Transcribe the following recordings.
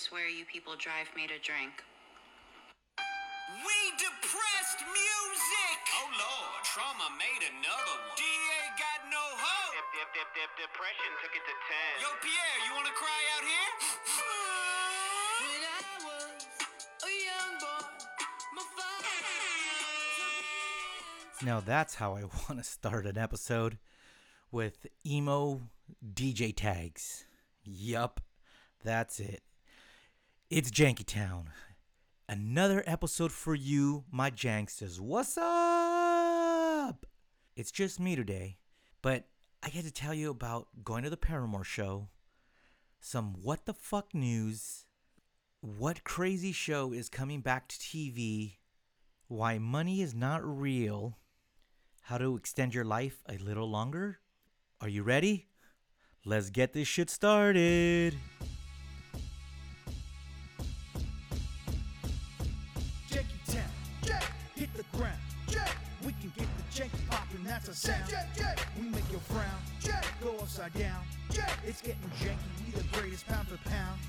swear you people drive me to drink. We depressed music! Oh lord, trauma made another one. DA got no hope! Dip, dip, dip, dip, depression took it to 10. Yo, Pierre, you wanna cry out here? When I was a young boy, my father Now that's how I want to start an episode with emo DJ tags. Yup, that's it. It's Janky Town. Another episode for you, my Janksters. What's up? It's just me today, but I get to tell you about going to the Paramore show, some what the fuck news, what crazy show is coming back to TV, why money is not real, how to extend your life a little longer. Are you ready? Let's get this shit started. That's a sound. Jank, jank, We make your frown. Go upside down. It's getting janky, we the greatest pound for pound.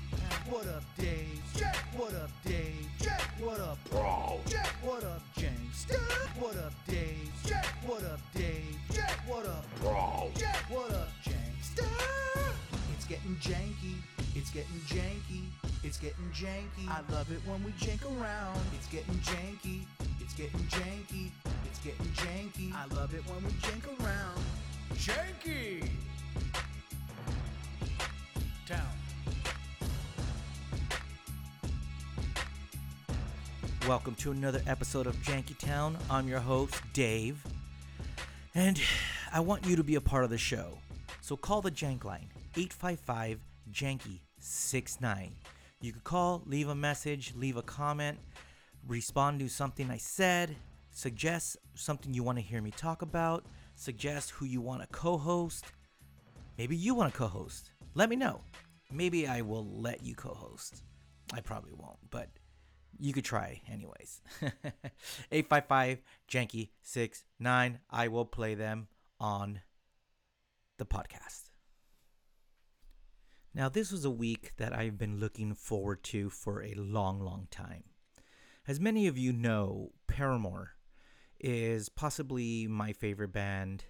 What up, Dave? What up, Dave? What up, bro? What up, Jankster? What up, Dave? What up, Dave? What up, bro? What up, Jankster? It's getting janky. It's getting janky. It's getting janky. I love it when we jank around. It's getting janky. It's getting janky. It's getting janky. I love it when we jank around. Janky. Town. Welcome to another episode of Janky Town. I'm your host, Dave. And I want you to be a part of the show. So call the Jank line, 855 Janky 69. You could call, leave a message, leave a comment, respond to something I said, suggest something you want to hear me talk about, suggest who you want to co host. Maybe you want to co host. Let me know. Maybe I will let you co host. I probably won't, but you could try anyways. 855 Janky 69. I will play them on the podcast. Now, this was a week that I've been looking forward to for a long, long time. As many of you know, Paramore is possibly my favorite band.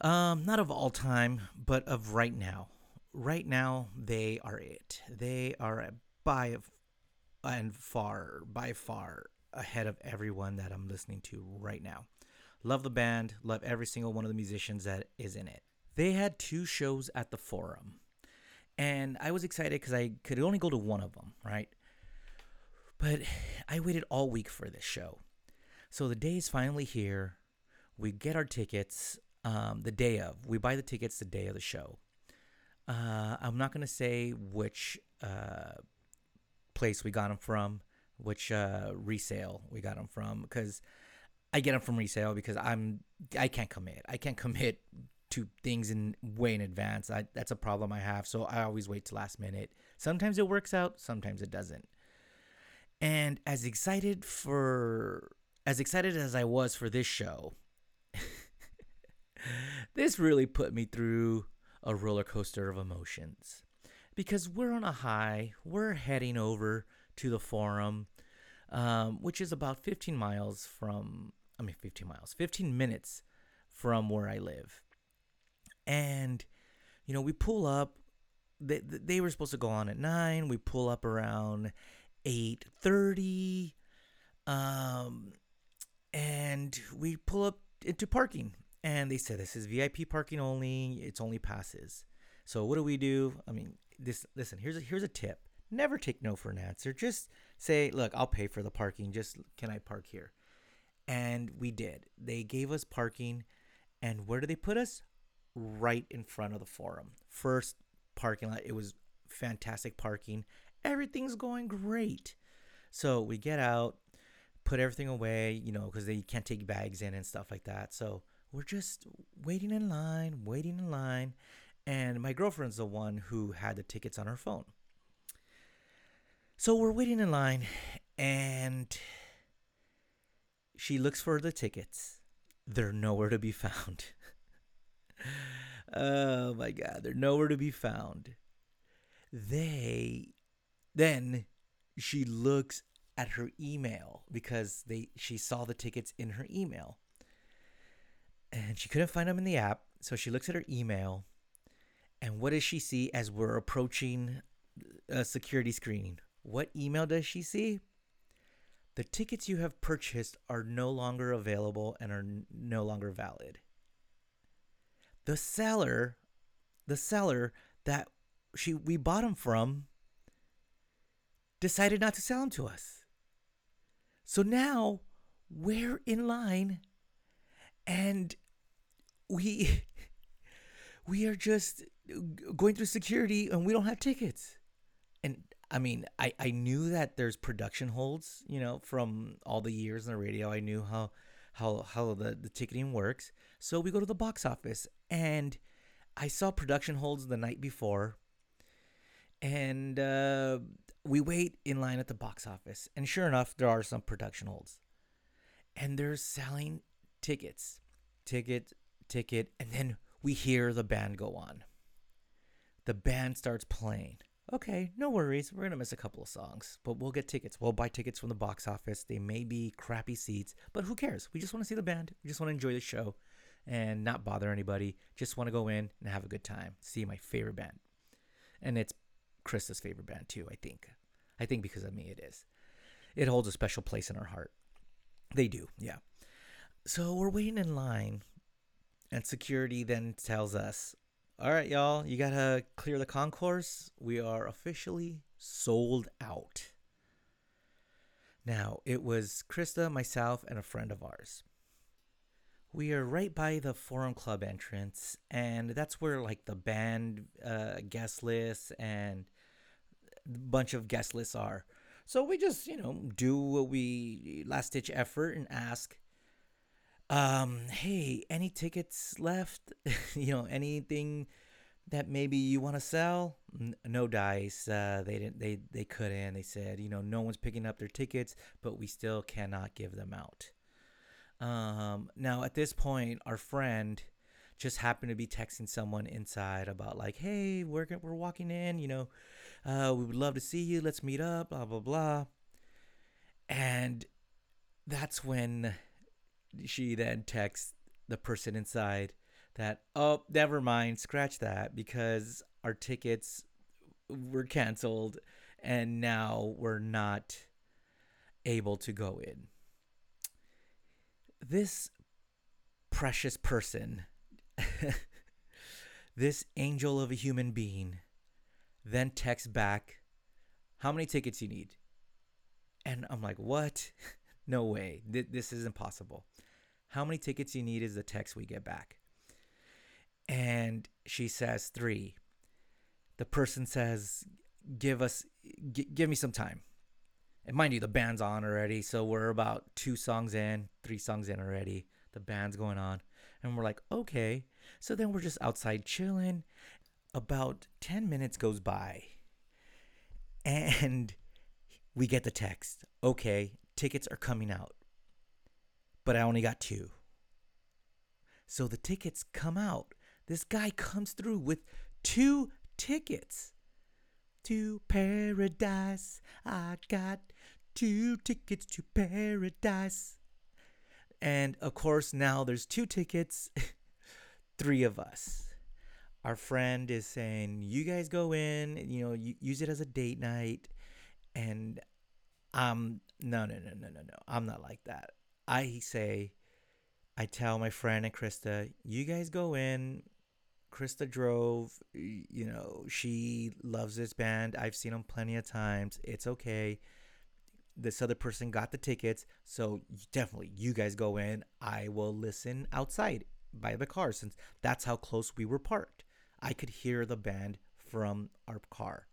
Um, not of all time, but of right now. Right now, they are it. They are by and far, by far ahead of everyone that I'm listening to right now. Love the band, love every single one of the musicians that is in it. They had two shows at the Forum, and I was excited because I could only go to one of them, right? But I waited all week for this show. So the day is finally here. We get our tickets um, the day of. We buy the tickets the day of the show. Uh, I'm not going to say which uh, place we got them from, which uh, resale we got them from, because I get them from resale because I'm I can't commit. I can't commit to things in way in advance. I, that's a problem I have. So I always wait to last minute. Sometimes it works out, sometimes it doesn't. And as excited for as excited as I was for this show, this really put me through a roller coaster of emotions. Because we're on a high, we're heading over to the forum, um, which is about 15 miles from, I mean, 15 miles, 15 minutes from where I live. And, you know, we pull up, they, they were supposed to go on at 9, we pull up around 8.30, um, and we pull up into parking and they said this is VIP parking only. It's only passes. So what do we do? I mean, this listen. Here's a here's a tip. Never take no for an answer. Just say, look, I'll pay for the parking. Just can I park here? And we did. They gave us parking, and where did they put us? Right in front of the forum. First parking lot. It was fantastic parking. Everything's going great. So we get out, put everything away, you know, because they can't take bags in and stuff like that. So we're just waiting in line, waiting in line. And my girlfriend's the one who had the tickets on her phone. So we're waiting in line and she looks for the tickets. They're nowhere to be found. oh my God, they're nowhere to be found. They then she looks at her email because they she saw the tickets in her email. And she couldn't find them in the app, so she looks at her email. And what does she see as we're approaching a security screening? What email does she see? The tickets you have purchased are no longer available and are no longer valid. The seller, the seller that she we bought them from decided not to sell them to us. So now we're in line and we we are just going through security and we don't have tickets. And I mean, I, I knew that there's production holds, you know, from all the years in the radio. I knew how how how the, the ticketing works. So we go to the box office and I saw production holds the night before. And uh, we wait in line at the box office. And sure enough, there are some production holds. And they're selling tickets. Ticket, ticket. And then we hear the band go on. The band starts playing. Okay, no worries. We're going to miss a couple of songs, but we'll get tickets. We'll buy tickets from the box office. They may be crappy seats, but who cares? We just want to see the band. We just want to enjoy the show and not bother anybody. Just want to go in and have a good time. See my favorite band. And it's Krista's favorite band too, I think. I think because of me it is. It holds a special place in our heart. They do, yeah. So we're waiting in line and security then tells us, "All right, y'all, you got to clear the concourse. We are officially sold out." Now, it was Krista, myself, and a friend of ours. We are right by the Forum Club entrance, and that's where like the band uh, guest list and bunch of guest lists are. So we just, you know, do what we last ditch effort and ask, um, hey, any tickets left? you know, anything that maybe you want to sell? No dice. Uh, they didn't. They they couldn't. They said, you know, no one's picking up their tickets, but we still cannot give them out. Um, now at this point, our friend just happened to be texting someone inside about like, hey, we're we're walking in. You know, uh, we would love to see you. Let's meet up. Blah blah blah. And that's when she then texts the person inside that oh never mind scratch that because our tickets were canceled and now we're not able to go in this precious person this angel of a human being then texts back how many tickets you need? And i'm like what? No way. Th- this is impossible. How many tickets you need is the text we get back. And she says three. The person says give us g- give me some time. And mind you the band's on already so we're about two songs in three songs in already. The band's going on. And we're like okay. So then we're just outside chilling about 10 minutes goes by and we get the text okay tickets are coming out but i only got two so the tickets come out this guy comes through with two tickets to paradise. I got two tickets to paradise. And of course, now there's two tickets, three of us. Our friend is saying, You guys go in, you know, you, use it as a date night. And um, no, no, no, no, no, no. I'm not like that. I say, I tell my friend and Krista, You guys go in, Krista drove. You know, she loves this band. I've seen them plenty of times. It's okay. This other person got the tickets, so definitely you guys go in. I will listen outside by the car since that's how close we were parked. I could hear the band from our car.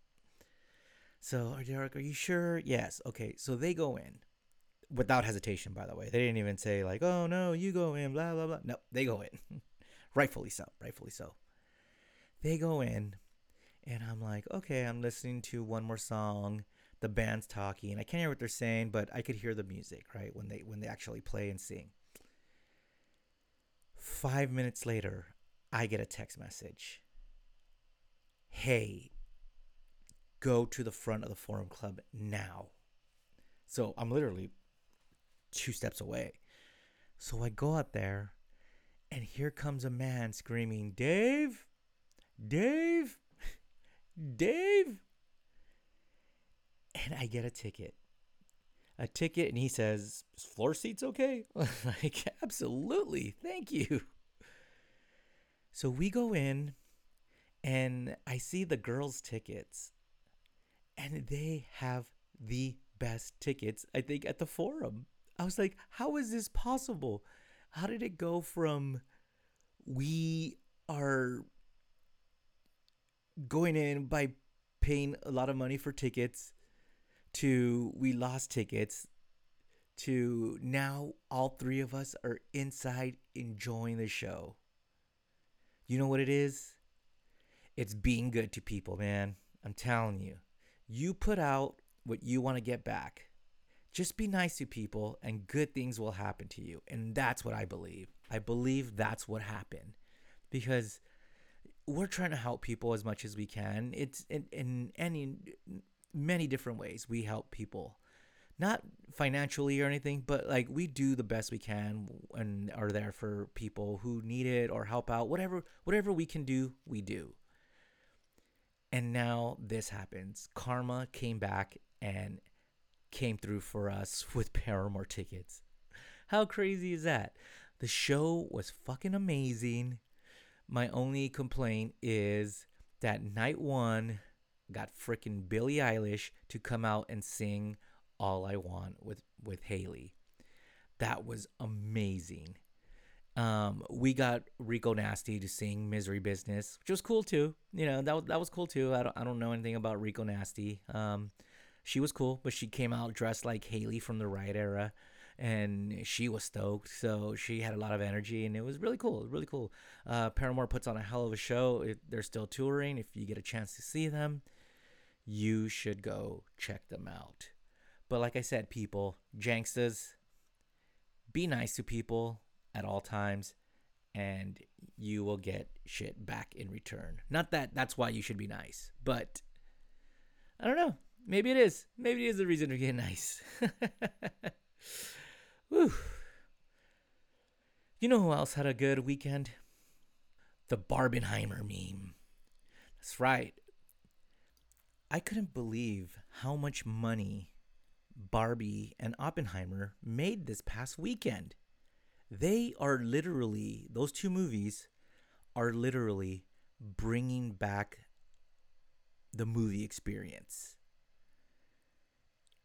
So, Derek, are you sure? Yes. Okay. So they go in without hesitation, by the way. They didn't even say, like, oh, no, you go in, blah, blah, blah. No, they go in. rightfully so. Rightfully so they go in and i'm like okay i'm listening to one more song the band's talking i can't hear what they're saying but i could hear the music right when they when they actually play and sing five minutes later i get a text message hey go to the front of the Forum Club now. So I'm literally two steps away. So I go out there, and here comes a man screaming, Dave, Dave, Dave. And I get a ticket. A ticket, and he says, "Is floor seats okay? like, absolutely. Thank you. So we go in, and I see the girls' tickets, and they have the best tickets, I think, at the forum. I was like, how is this possible? How did it go from we are going in by paying a lot of money for tickets to we lost tickets to now all three of us are inside enjoying the show. You know what it is? It's being good to people, man. I'm telling you. You put out what you want to get back. Just be nice to people and good things will happen to you. And that's what I believe. I believe that's what happened because we're trying to help people as much as we can. It's in, in any many different ways we help people. Not financially or anything, but like we do the best we can and are there for people who need it or help out. Whatever whatever we can do, we do. And now this happens. Karma came back and came through for us with Paramore tickets. How crazy is that? The show was fucking amazing. My only complaint is that night one got freaking Billie Eilish to come out and sing All I Want with, with Hayley. That was amazing. Um, we got Rico Nasty to sing Misery Business, which was cool too. You know, that was, that was cool too. I don't, I don't know anything about Rico Nasty. Um, she was cool, but she came out dressed like Hayley from the Riot era and she was stoked. So she had a lot of energy, and it was really cool. Really cool. Uh, Paramore puts on a hell of a show. It, they're still touring. If you get a chance to see them, you should go check them out. But like I said, people, Jankstas, be nice to people at all times, and you will get shit back in return. Not that that's why you should be nice, but I don't know. Maybe it is. Maybe it is the reason to get nice. Whew. You know who else had a good weekend? The Barbenheimer meme. That's right. I couldn't believe how much money Barbie and Oppenheimer made this past weekend. They are literally, those two movies are literally bringing back the movie experience.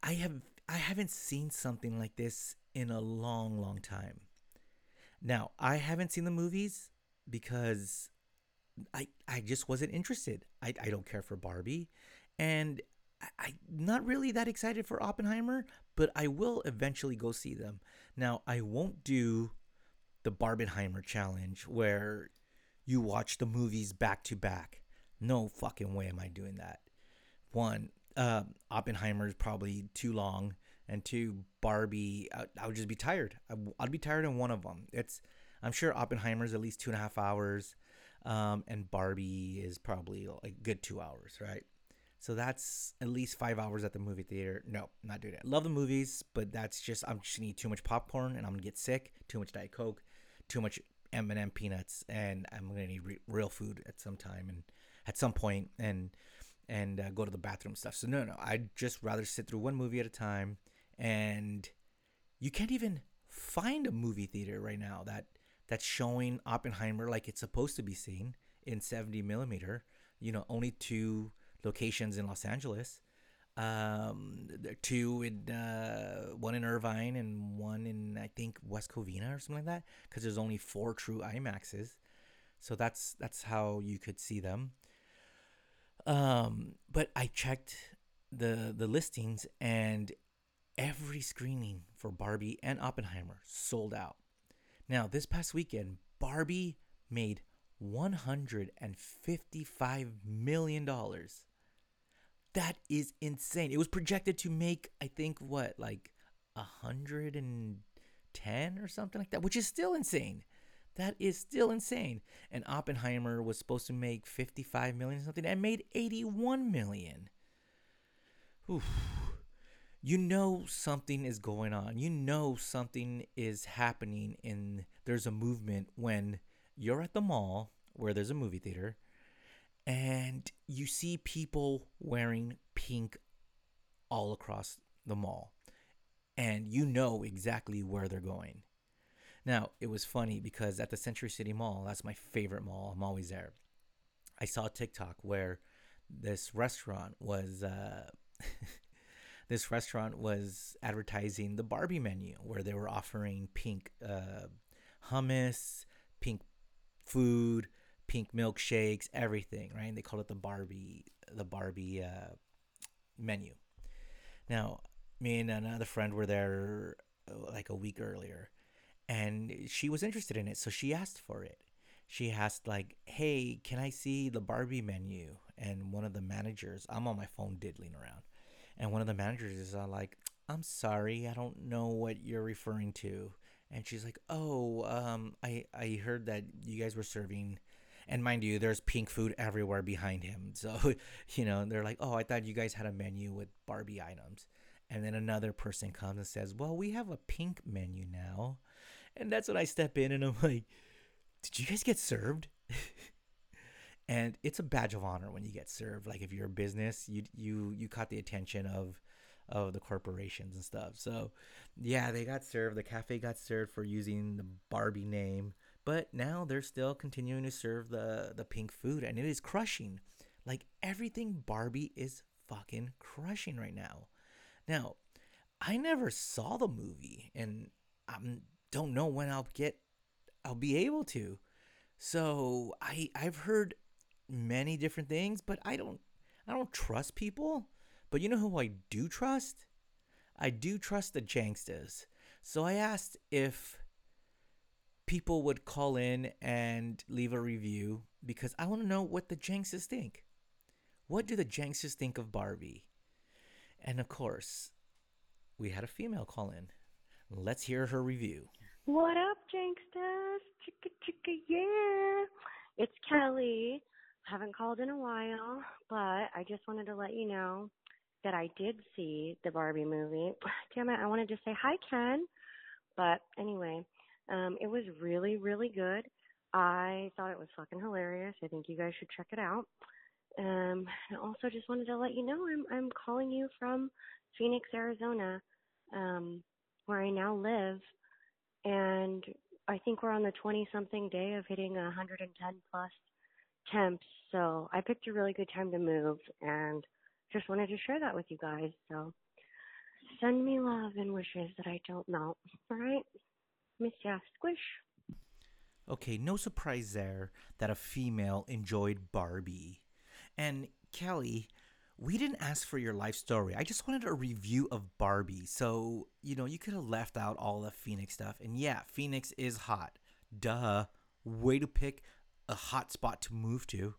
I have I haven't seen something like this in a long, long time. Now, I haven't seen the movies because I I just wasn't interested. I, I don't care for Barbie. And I'm not really that excited for Oppenheimer, but I will eventually go see them. Now, I won't do the Barbenheimer challenge where you watch the movies back to back. No fucking way am I doing that. One, uh, Oppenheimer is probably too long, and two, Barbie, I, I would just be tired. I, would be tired in one of them. It's, I'm sure Oppenheimer's at least two and a half hours, um, and Barbie is probably like good two hours, right? So that's at least five hours at the movie theater. No, not doing it. Love the movies, but that's just I'm just gonna eat too much popcorn and I'm gonna get sick. Too much Diet Coke, too much M&M peanuts, and I'm gonna need re- real food at some time and at some point and and uh, go to the bathroom stuff. So no, no, I'd just rather sit through one movie at a time. And you can't even find a movie theater right now that that's showing Oppenheimer like it's supposed to be seen in 70 millimeter. You know, only two locations in Los Angeles. Um, there are two in uh, one in Irvine and one in I think West Covina or something like that. Because there's only four true IMAXs, so that's that's how you could see them. Um, but I checked the the listings and every screening for Barbie and Oppenheimer sold out. Now, this past weekend, Barbie made 155 million dollars. That is insane. It was projected to make I think what like 110 or something like that, which is still insane. That is still insane. And Oppenheimer was supposed to make 55 million something and made 81 million. Oof. You know something is going on. You know something is happening in there's a movement when you're at the mall where there's a movie theater and you see people wearing pink all across the mall and you know exactly where they're going. Now, it was funny because at the Century City Mall, that's my favorite mall. I'm always there. I saw TikTok where this restaurant was uh, this restaurant was advertising the Barbie menu where they were offering pink uh, hummus, pink food, pink milkshakes, everything, right? And they called it the Barbie the Barbie uh, menu. Now, me and another friend were there uh, like a week earlier, and she was interested in it, so she asked for it. She asked like, "Hey, can I see the Barbie menu?" And one of the managers, I'm on my phone diddling around, and one of the managers is uh, like, "I'm sorry, I don't know what you're referring to." And she's like, "Oh, um, I I heard that you guys were serving." And mind you, there's pink food everywhere behind him. So, you know, they're like, oh, I thought you guys had a menu with Barbie items. And then another person comes and says, well, we have a pink menu now. And that's when I step in and I'm like, did you guys get served? and it's a badge of honor when you get served. Like if you're a business, you you you caught the attention of of the corporations and stuff. So yeah, they got served. The cafe got served for using the Barbie name, but now they're still continuing to serve the the pink food, and it is crushing. Like everything Barbie is fucking crushing right now. Now, I never saw the movie, and I don't know when I'll get, I'll be able to. So I I've heard many different things, but I don't I don't trust people. But you know who I do trust? I do trust the Janksters. So I asked if people would call in and leave a review because I want to know what the Janksters think. What do the Janksters think of Barbie? And of course, we had a female call in. Let's hear her review. What up, Janksters? Chicka chicka, yeah. It's Kelly. Haven't called in a while, but I just wanted to let you know that I did see the Barbie movie. Damn it, I wanted to say hi, Ken. But anyway, um, it was really, really good. I thought it was fucking hilarious. I think you guys should check it out. Um, I also just wanted to let you know I'm I'm calling you from Phoenix, Arizona, um, where I now live, and I think we're on the 20 something day of hitting 110 plus temps. So I picked a really good time to move, and just wanted to share that with you guys. So send me love and wishes that I don't melt. All right, ya, squish. Okay, no surprise there that a female enjoyed Barbie. And Kelly, we didn't ask for your life story. I just wanted a review of Barbie. So, you know, you could have left out all the Phoenix stuff. And yeah, Phoenix is hot. Duh. Way to pick a hot spot to move to.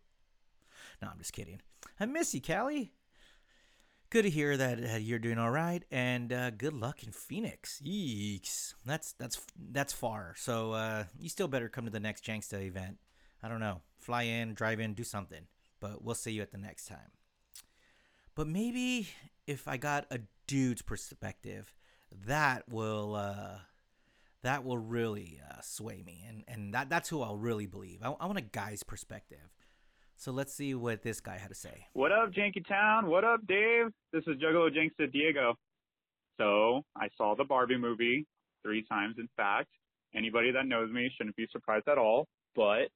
No, I'm just kidding. I miss you, Callie. Good to hear that uh, you're doing all right, and uh, good luck in Phoenix. Yeeks, that's that's that's far. So uh, you still better come to the next Janksta event. I don't know, fly in, drive in, do something. But we'll see you at the next time. But maybe if I got a dude's perspective, that will uh, that will really uh, sway me, and and that that's who I'll really believe. I, I want a guy's perspective. So let's see what this guy had to say. What up, Janky Town? What up, Dave? This is Juggalo Janksta Diego. So I saw the Barbie movie three times, in fact. Anybody that knows me shouldn't be surprised at all. But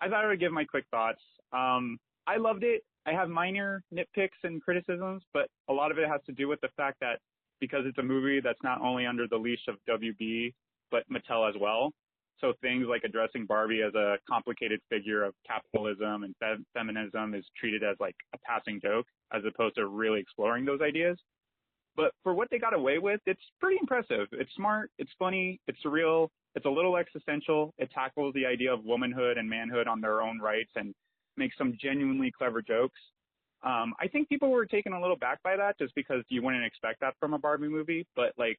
I thought I would give my quick thoughts. Um, I loved it. I have minor nitpicks and criticisms, but a lot of it has to do with the fact that because it's a movie that's not only under the leash of WB, but Mattel as well. So things like addressing Barbie as a complicated figure of capitalism and fe- feminism is treated as like a passing joke as opposed to really exploring those ideas. But for what they got away with, it's pretty impressive. It's smart, it's funny, it's surreal, it's a little existential. It tackles the idea of womanhood and manhood on their own rights and makes some genuinely clever jokes. Um, I think people were taken a little back by that just because you wouldn't expect that from a Barbie movie. But like,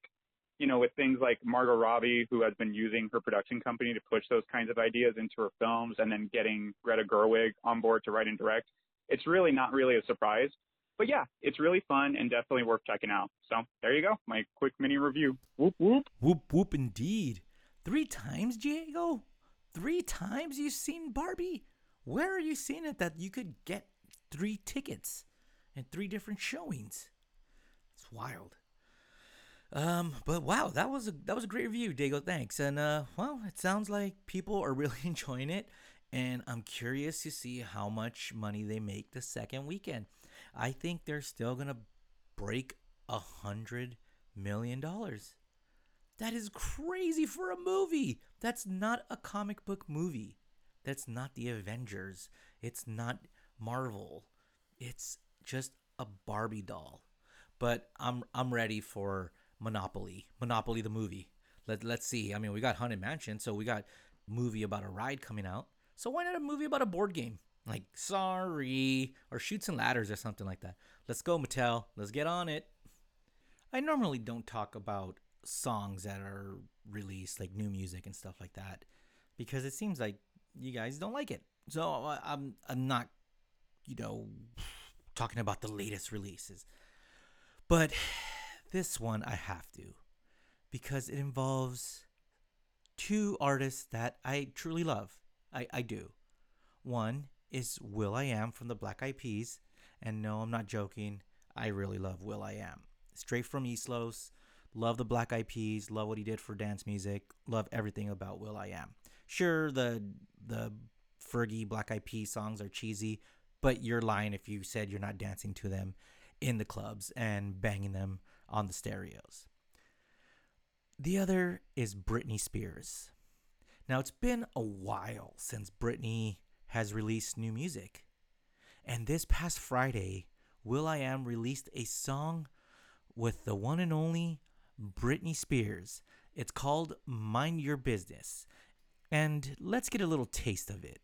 you know, with things like Margot Robbie, who has been using her production company to push those kinds of ideas into her films and then getting Greta Gerwig on board to write and direct, it's really not really a surprise. but yeah, it's really fun and definitely worth checking out. So there you go, my quick mini review. Whoop whoop. Whoop whoop indeed. Three times, Diego? Three times you've seen Barbie? Where are you seeing it that you could get three tickets and three different showings? It's wild. Um, but wow, that was a that was a great review, Diego. Thanks. And uh, well, it sounds like people are really enjoying it, and I'm curious to see how much money they make the second weekend. I think they're still gonna break a hundred million dollars. That is crazy for a movie. That's not a comic book movie. That's not the Avengers. It's not Marvel. It's just a Barbie doll. But I'm I'm ready for Monopoly. Monopoly the movie. Let let's see. I mean, we got Haunted Mansion, so we got movie about a ride coming out. So why not a movie about a board game? Like Sorry or Chutes and Ladders or something like that. Let's go Mattel. Let's get on it. I normally don't talk about songs that are released, like new music and stuff like that, because it seems like you guys don't like it. So uh, I'm I'm not, you know, talking about the latest releases. But this one I have to, because it involves two artists that I truly love. I, I do. One is Will I Am from the Black Eyed Peas, and no, I'm not joking. I really love Will I Am. Straight from East Los. Love the Black Eyed Peas. Love what he did for dance music. Love everything about Will I Am. Sure, the the Fergie Black Eyed Peas songs are cheesy, but you're lying if you said you're not dancing to them in the clubs and banging them on the stereos. The other is Britney Spears. Now, it's been a while since Britney has released new music. And this past Friday, Will I Am released a song with the one and only Britney Spears. It's called Mind Your Business. And let's get a little taste of it.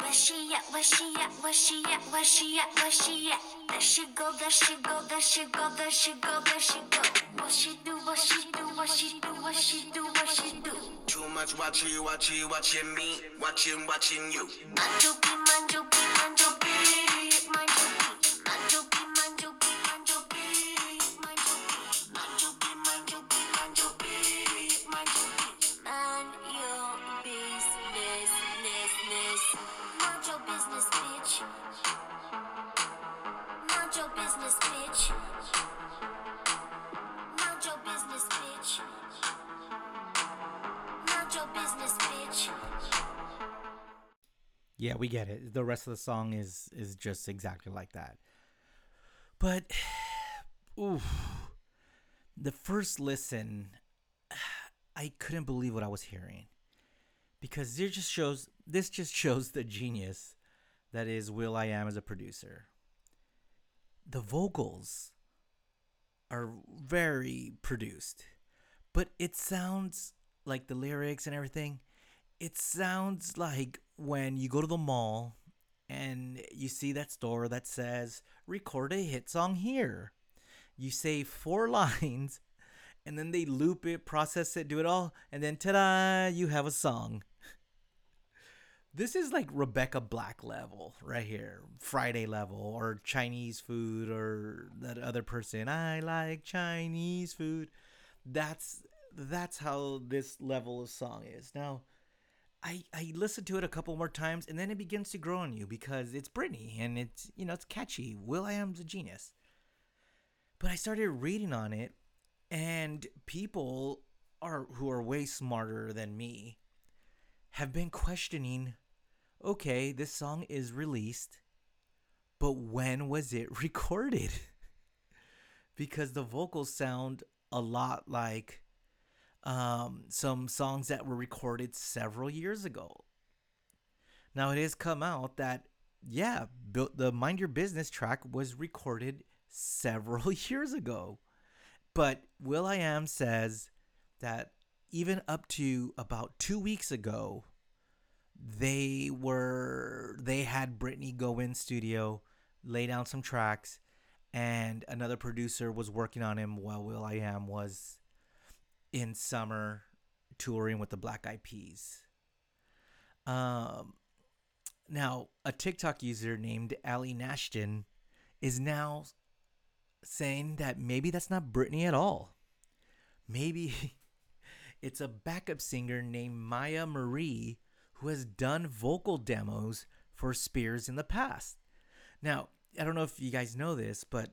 Where she at? Where she at? Where she at? Where she at? Where she at? There she go, there she go, there she go, there she go, there she go. What she do? What she do? What she do? What she do? What she do? Too much watching, watching, watching me, watching, watching you. Your beat, mind Yeah, we get it. The rest of the song is is just exactly like that. But oof. The first listen I couldn't believe what I was hearing. Because it just shows this just shows the genius that is Will I Am as a producer. The vocals are very produced, but it sounds like the lyrics and everything it sounds like when you go to the mall and you see that store that says record a hit song here. You say four lines and then they loop it process it do it all and then ta-da you have a song. This is like rebecca black level right here friday level or chinese food or that other person i like chinese food. That's that's how this level of song is. Now I, I listened to it a couple more times and then it begins to grow on you because it's Britney and it's you know it's catchy. Will I am's a genius. But I started reading on it and people are who are way smarter than me have been questioning okay, this song is released, but when was it recorded? because the vocals sound a lot like um, some songs that were recorded several years ago. Now it has come out that yeah, the Mind Your Business track was recorded several years ago, but Will I Am says that even up to about two weeks ago, they were they had Britney go in studio, lay down some tracks, and another producer was working on him while Will I Am was in summer touring with the Black Eyed Peas. Um, now, a TikTok user named Ali Nashton is now saying that maybe that's not Britney at all. Maybe it's a backup singer named Myah Marie who has done vocal demos for Spears in the past. Now, I don't know if you guys know this, but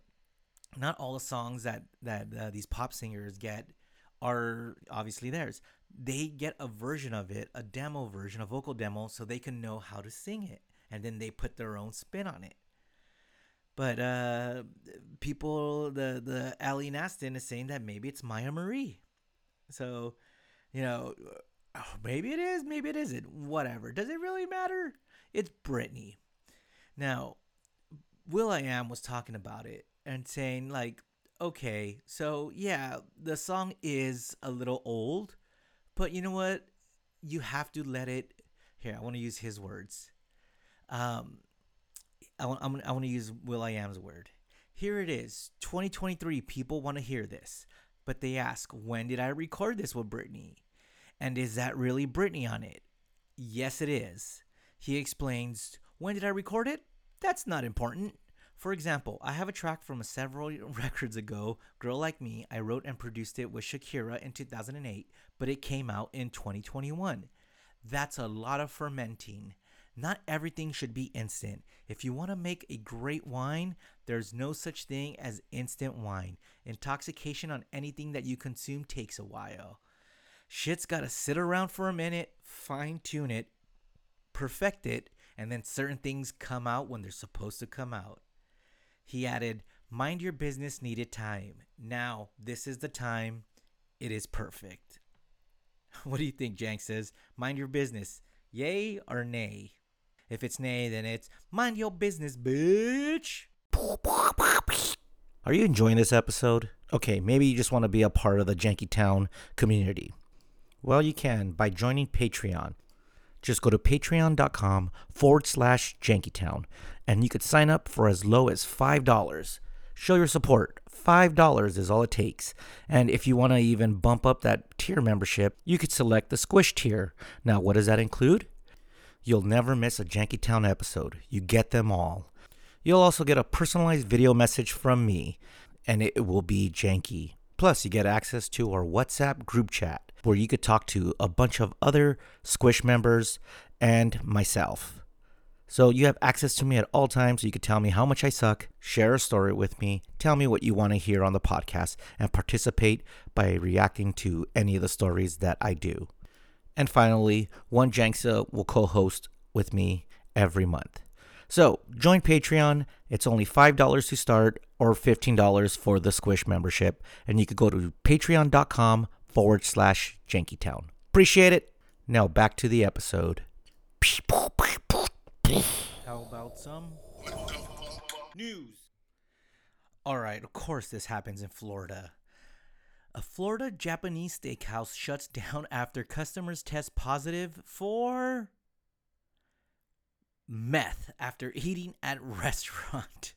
not all the songs that that uh, these pop singers get are obviously theirs. They get a version of it, a demo version, a vocal demo, so they can know how to sing it, and then they put their own spin on it. But uh, people, the the Ali Nastin is saying that maybe it's Myah Marie. So, you know, oh, maybe it is, maybe it isn't. Whatever. Does it really matter? It's Britney. Now, Will I Am was talking about it and saying like, okay, so yeah, the song is a little old, but you know what? You have to let it. Here, I want to use his words. Um, I want I want to use Will I Am's word. Here it is, 2023. People want to hear this, but they ask, when did I record this with Britney? And is that really Britney on it? Yes, it is. He explains, when did I record it? That's not important. For example, I have a track from several records ago, Girl Like Me. I wrote and produced it with Shakira in 2008, but it came out in 2021. That's a lot of fermenting. Not everything should be instant. If you want to make a great wine, there's no such thing as instant wine. Intoxication on anything that you consume takes a while. Shit's got to sit around for a minute, fine tune it, perfect it, and then certain things come out when they're supposed to come out. He added, Mind your business needed time. Now, this is the time. It is perfect. What do you think, Jank says? Mind your business. Yay or nay? If it's nay, then it's mind your business, bitch. Are you enjoying this episode? Okay, maybe you just want to be a part of the Janky Town community. Well, you can by joining Patreon. Just go to patreon.com forward slash jankytown and you could sign up for as low as $5. Show your support. $5 is all it takes. And if you want to even bump up that tier membership, you could select the Squish tier. Now, what does that include? You'll never miss a Janky Town episode. You get them all. You'll also get a personalized video message from me, and it will be janky. Plus, you get access to our WhatsApp group chat where you could talk to a bunch of other Squish members and myself. So you have access to me at all times. So you could tell me how much I suck, share a story with me, tell me what you want to hear on the podcast, and participate by reacting to any of the stories that I do. And finally, one Janksa will co-host with me every month. So join Patreon. It's only $5 to start or $15 for the Squish membership. And you could go to patreon.com forward slash jankytown. Appreciate it. Now back to the episode. How about some news? All right, of course, this happens in Florida. A Florida Japanese steakhouse shuts down after customers test positive for meth after eating at restaurant.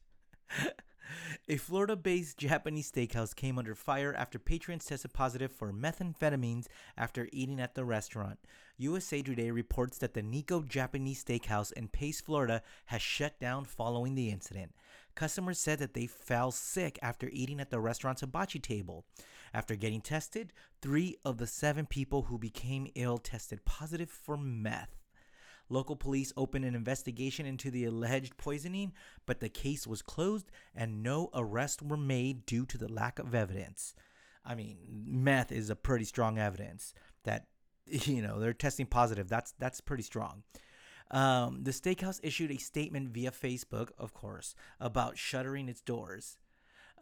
A Florida based Japanese steakhouse came under fire after patrons tested positive for methamphetamines after eating at the restaurant. USA Today reports that the Nico Japanese Steakhouse in Pace, Florida has shut down following the incident. Customers said that they fell sick after eating at the restaurant's hibachi table. After getting tested, three of the seven people who became ill tested positive for meth. Local police opened an investigation into the alleged poisoning, but the case was closed and no arrests were made due to the lack of evidence. I mean, meth is a pretty strong evidence that you know they're testing positive. That's that's pretty strong. Um, the steakhouse issued a statement via Facebook, of course, about shuttering its doors.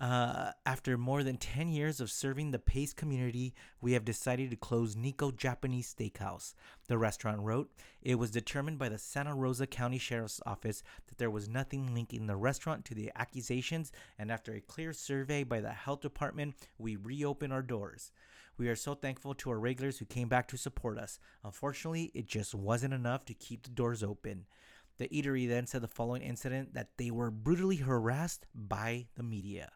Uh, after more than 10 years of serving the Pace community, we have decided to close Nico Japanese Steakhouse. The restaurant wrote, It was determined by the Santa Rosa County Sheriff's Office that there was nothing linking the restaurant to the accusations, and after a clear survey by the health department, we reopened our doors. We are so thankful to our regulars who came back to support us. Unfortunately, it just wasn't enough to keep the doors open. The eatery then said the following incident that they were brutally harassed by the media.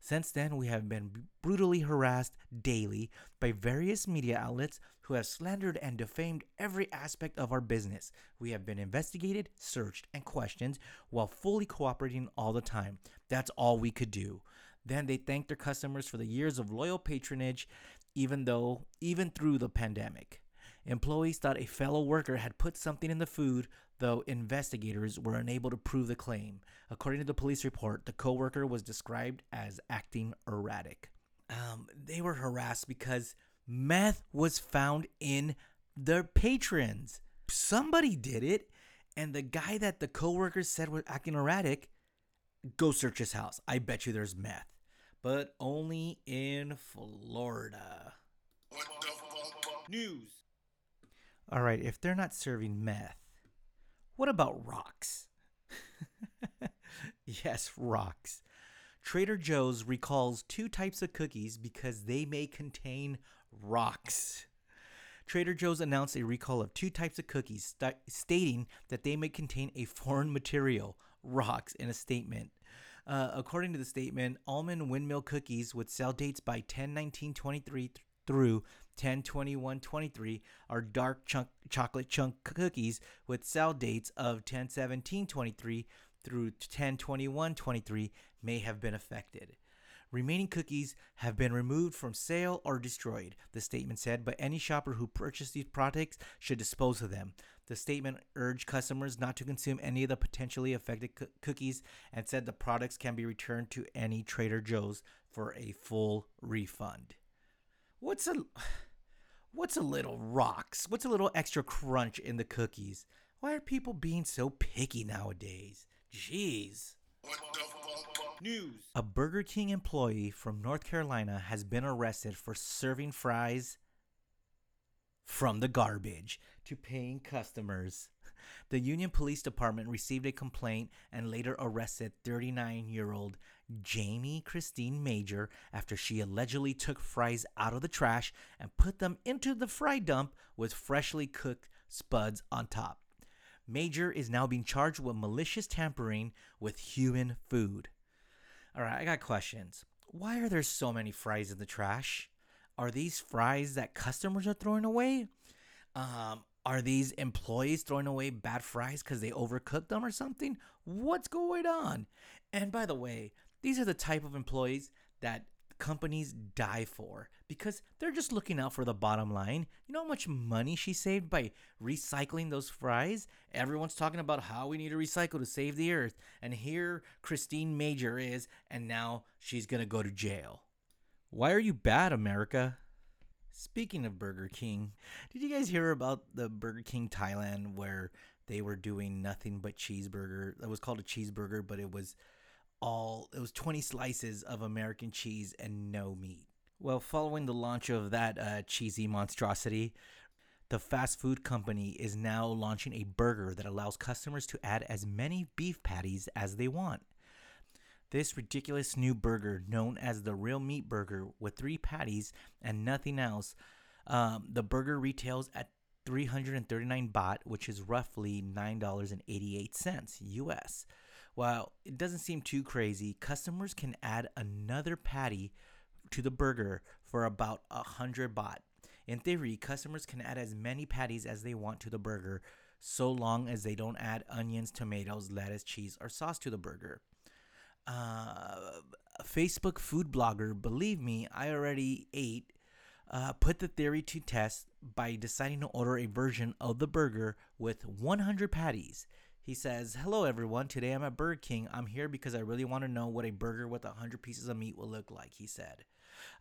Since then, we have been brutally harassed daily by various media outlets who have slandered and defamed every aspect of our business. We have been investigated, searched, and questioned while fully cooperating all the time. That's all we could do. Then they thanked their customers for the years of loyal patronage, even though, even through the pandemic. Employees thought a fellow worker had put something in the food, though investigators were unable to prove the claim. According to the police report, the coworker was described as acting erratic. Um, they were harassed because meth was found in their patrons. Somebody did it, and the guy that the coworker said was acting erratic, go search his house. I bet you there's meth, but only in Florida. News. All right, if they're not serving meth, what about rocks? yes, rocks. Trader Joe's recalls two types of cookies because they may contain rocks. Trader Joe's announced a recall of two types of cookies, st- stating that they may contain a foreign material, rocks, in a statement. Uh, according to the statement, almond windmill cookies with sell dates by 10 19 23 th- through 10 21 23 are dark chunk chocolate chunk cookies with sell dates of 10 17 23 through 10 21 23 may have been affected. Remaining cookies have been removed from sale or destroyed, the statement said, but any shopper who purchased these products should dispose of them. The statement urged customers not to consume any of the potentially affected coo- cookies and said the products can be returned to any Trader Joe's for a full refund. What's a what's a little rocks? What's a little extra crunch in the cookies? Why are people being so picky nowadays? Jeez. News. A Burger King employee from North Carolina has been arrested for serving fries from the garbage to paying customers. The Union Police Department received a complaint and later arrested 39 year old Jamie Christine Major after she allegedly took fries out of the trash and put them into the fry dump with freshly cooked spuds on top. Major is now being charged with malicious tampering with human food. All right, I got questions. Why are there so many fries in the trash? Are these fries that customers are throwing away? Um, are these employees throwing away bad fries because they overcooked them or something? What's going on? And by the way, these are the type of employees that companies die for because they're just looking out for the bottom line. You know how much money she saved by recycling those fries? Everyone's talking about how we need to recycle to save the earth. And here Christine Major is, and now she's going to go to jail. Why are you bad, America? Speaking of Burger King, did you guys hear about the Burger King Thailand where they were doing nothing but cheeseburger? That was called a cheeseburger, but it was all it was 20 slices of American cheese and no meat. Well, following the launch of that uh, cheesy monstrosity, the fast food company is now launching a burger that allows customers to add as many beef patties as they want. This ridiculous new burger, known as the Real Meat Burger, with three patties and nothing else, um, the burger retails at 339 baht, which is roughly $9.88 US. While it doesn't seem too crazy, customers can add another patty to the burger for about 100 baht. In theory, customers can add as many patties as they want to the burger, so long as they don't add onions, tomatoes, lettuce, cheese, or sauce to the burger. Uh, Facebook food blogger, believe me, I already ate, uh, put the theory to test by deciding to order a version of the burger with 100 patties. He says, Hello everyone, today I'm at Burger King. I'm here because I really want to know what a burger with 100 pieces of meat will look like, he said.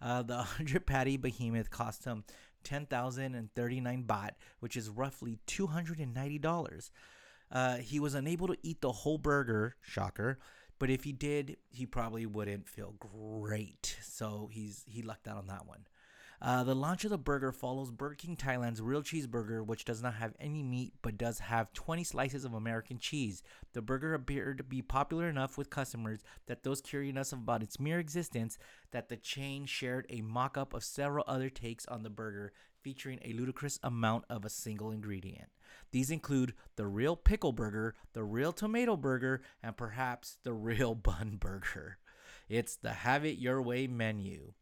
Uh, the 100 patty behemoth cost him 10,039 baht, which is roughly $290. Uh, he was unable to eat the whole burger, shocker, but if he did, he probably wouldn't feel great. So he's he lucked out on that one. Uh, the launch of the burger follows Burger King Thailand's real cheeseburger, which does not have any meat but does have 20 slices of American cheese. The burger appeared to be popular enough with customers that those curious about its mere existence that the chain shared a mock-up of several other takes on the burger featuring a ludicrous amount of a single ingredient. These include the real pickle burger, the real tomato burger, and perhaps the real bun burger. It's the have it your way menu.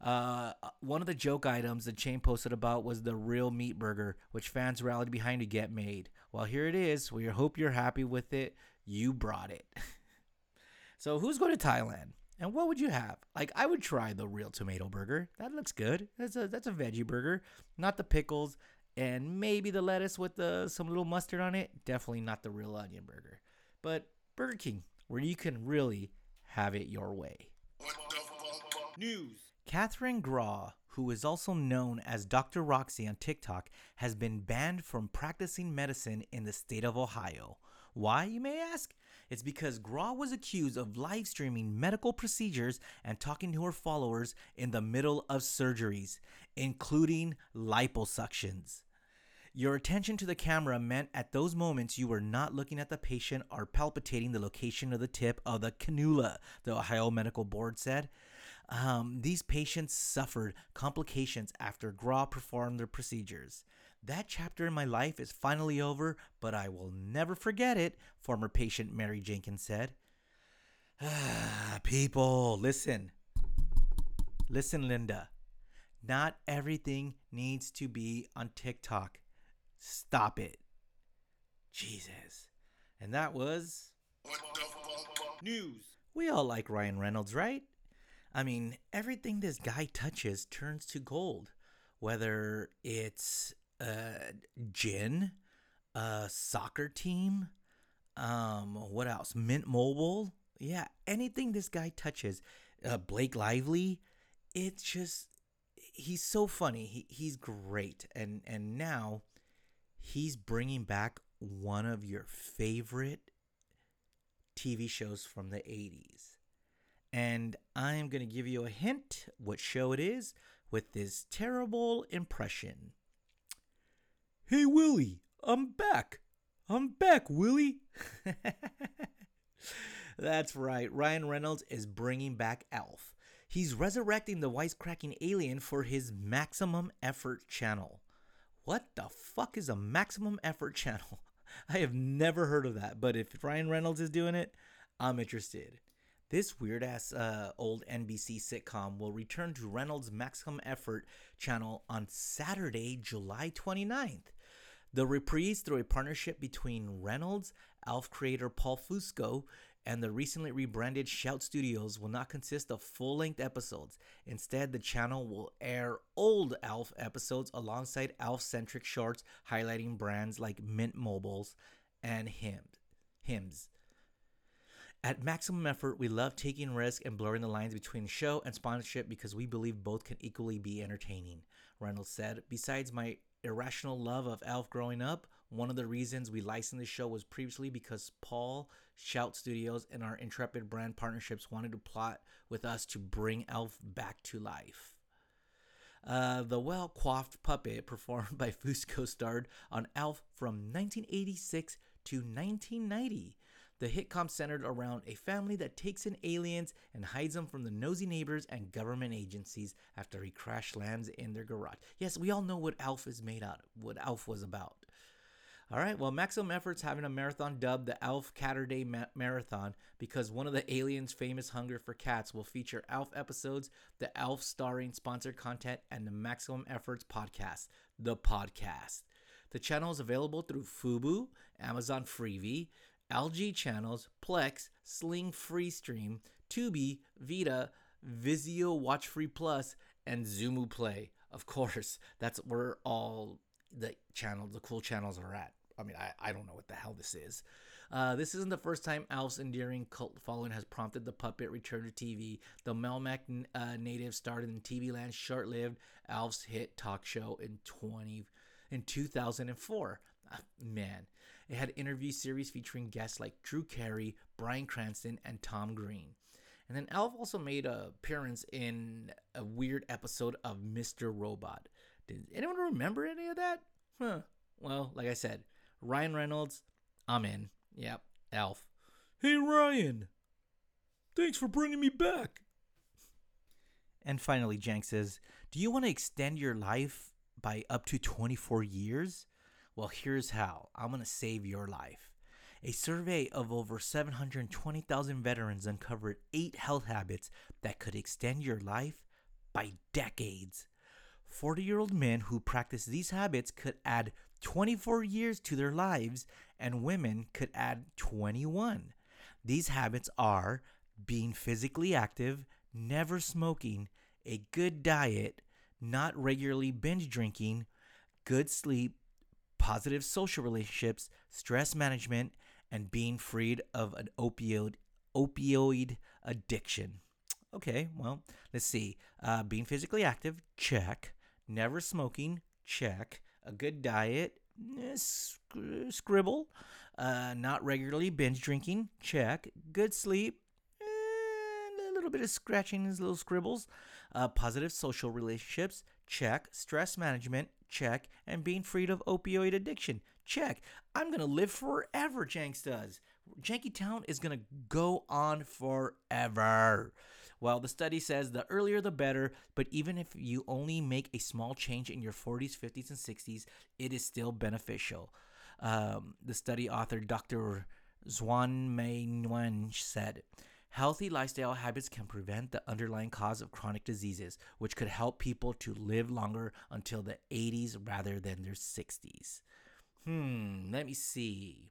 Uh, one of the joke items the chain posted about was the real meat burger, which fans rallied behind to get made. Well, here it is. We hope you're happy with it. You brought it. so, who's going to Thailand? And what would you have? Like, I would try the real tomato burger. That looks good. That's a that's a veggie burger, not the pickles, and maybe the lettuce with the some little mustard on it. Definitely not the real onion burger. But Burger King, where you can really have it your way. News. Catherine Grawe, who is also known as Dr. Roxy on TikTok, has been banned from practicing medicine in the state of Ohio. Why, you may ask? It's because Grawe was accused of live streaming medical procedures and talking to her followers in the middle of surgeries, including liposuctions. Your attention to the camera meant at those moments you were not looking at the patient or palpitating the location of the tip of the cannula, the Ohio Medical Board said. Um, these patients suffered complications after Grawe performed their procedures. That chapter in my life is finally over, but I will never forget it, former patient Mary Jenkins said. People, listen. Listen, Linda. Not everything needs to be on TikTok. Stop it. Jesus. And that was. News. We all like Ryan Reynolds, right? I mean, everything this guy touches turns to gold. Whether it's uh, gin, a soccer team, um, what else? Mint Mobile. Yeah, anything this guy touches. Uh, Blake Lively. It's just he's so funny. He he's great, and and now he's bringing back one of your favorite TV shows from the 80s. And I'm going to give you a hint what show it is with this terrible impression. Hey, Willie, I'm back. I'm back, Willie. That's right. Ryan Reynolds is bringing back Alf. He's resurrecting the wisecracking alien for his Maximum Effort channel. What the fuck is a Maximum Effort channel? I have never heard of that, but if Ryan Reynolds is doing it, I'm interested. This weird ass uh, old NBC sitcom will return to Reynolds' Maximum Effort channel on Saturday, July 29th. The reprise, through a partnership between Reynolds, Alf creator Paul Fusco, and the recently rebranded Shout Studios, will not consist of full length episodes. Instead, the channel will air old Alf episodes alongside Alf centric shorts highlighting brands like Mint Mobiles and Hims. At Maximum Effort, we love taking risks and blurring the lines between show and sponsorship because we believe both can equally be entertaining. Reynolds said, Besides my irrational love of Alf growing up, one of the reasons we licensed the show was previously because Paul, Shout Studios, and our Intrepid brand partnerships wanted to plot with us to bring Alf back to life. Uh, the well coiffed puppet performed by Fusco starred on Alf from 1986 to 1990. The hitcom centered around a family that takes in aliens and hides them from the nosy neighbors and government agencies after he crash lands in their garage. Yes, we all know what Alf is made out of, what Alf was about. All right, well, Maximum Efforts having a marathon dubbed the Alf Catterday Ma- Marathon because one of the aliens' famous hunger for cats will feature Alf episodes, the Alf starring sponsored content, and the Maximum Efforts podcast, the podcast. The channel is available through Fubo, Amazon Freevee, LG channels, Plex, Sling Freestream, Tubi, Vidaa, Vizio Watch Free Plus, and Xumo Play. Of course, that's where all the channels, the cool channels are at. I mean, I, I don't know what the hell this is. Uh, this isn't the first time Alf's endearing cult following has prompted the puppet return to TV. The Melmac uh, native started in TV land short-lived Alf's hit talk show in 20 in 2004. Ah, man, it had interview series featuring guests like Drew Carey, Bryan Cranston, and Tom Green. And then Alf also made an appearance in a weird episode of Mr. Robot. Did anyone remember any of that? Huh. Well, like I said, Ryan Reynolds, I'm in. Yep, Alf. Hey, Ryan. Thanks for bringing me back. And finally, Jank says, Do you want to extend your life by up to 24 years? Well, here's how I'm going to save your life. A survey of over 720,000 veterans uncovered eight health habits that could extend your life by decades. 40 year old men who practice these habits could add 24 years to their lives, and women could add 21. These habits are being physically active, never smoking, a good diet, not regularly binge drinking, good sleep, positive social relationships, stress management, and being freed of an opioid opioid addiction. Okay, well, let's see. Uh, being physically active, check. Never smoking, check. A good diet, eh, sc- scribble. Uh, not regularly binge drinking, check. Good sleep, a little bit of scratching his little scribbles. Uh, positive social relationships, check. Stress management, check. And being freed of opioid addiction, check. I'm gonna live forever, Janks does. Janky Town is gonna go on forever. Well, the study says the earlier the better, but even if you only make a small change in your 40s, 50s, and 60s, it is still beneficial. Um, the study author, Dr. Xuan-Mai Nguyen, said, Healthy lifestyle habits can prevent the underlying cause of chronic diseases, which could help people to live longer until the 80s rather than their 60s. Hmm, let me see.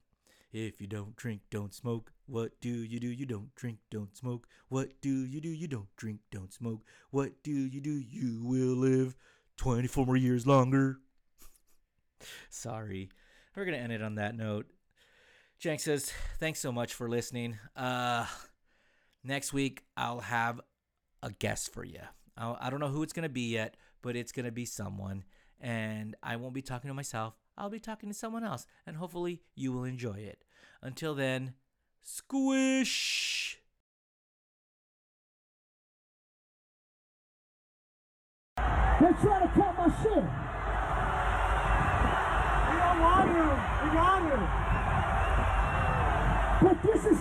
If you don't drink, don't smoke. What do you do? You don't drink, don't smoke. What do you do? You don't drink, don't smoke. What do you do? You will live 24 more years longer. Sorry. We're going to end it on that note. Jank says, thanks so much for listening. Uh, next week, I'll have a guest for you. I I don't know who it's going to be yet, but it's going to be someone. And I won't be talking to myself. I'll be talking to someone else. And hopefully, you will enjoy it. Until then, squish. They're trying to cut my shit. We don't want you. We want you. But this is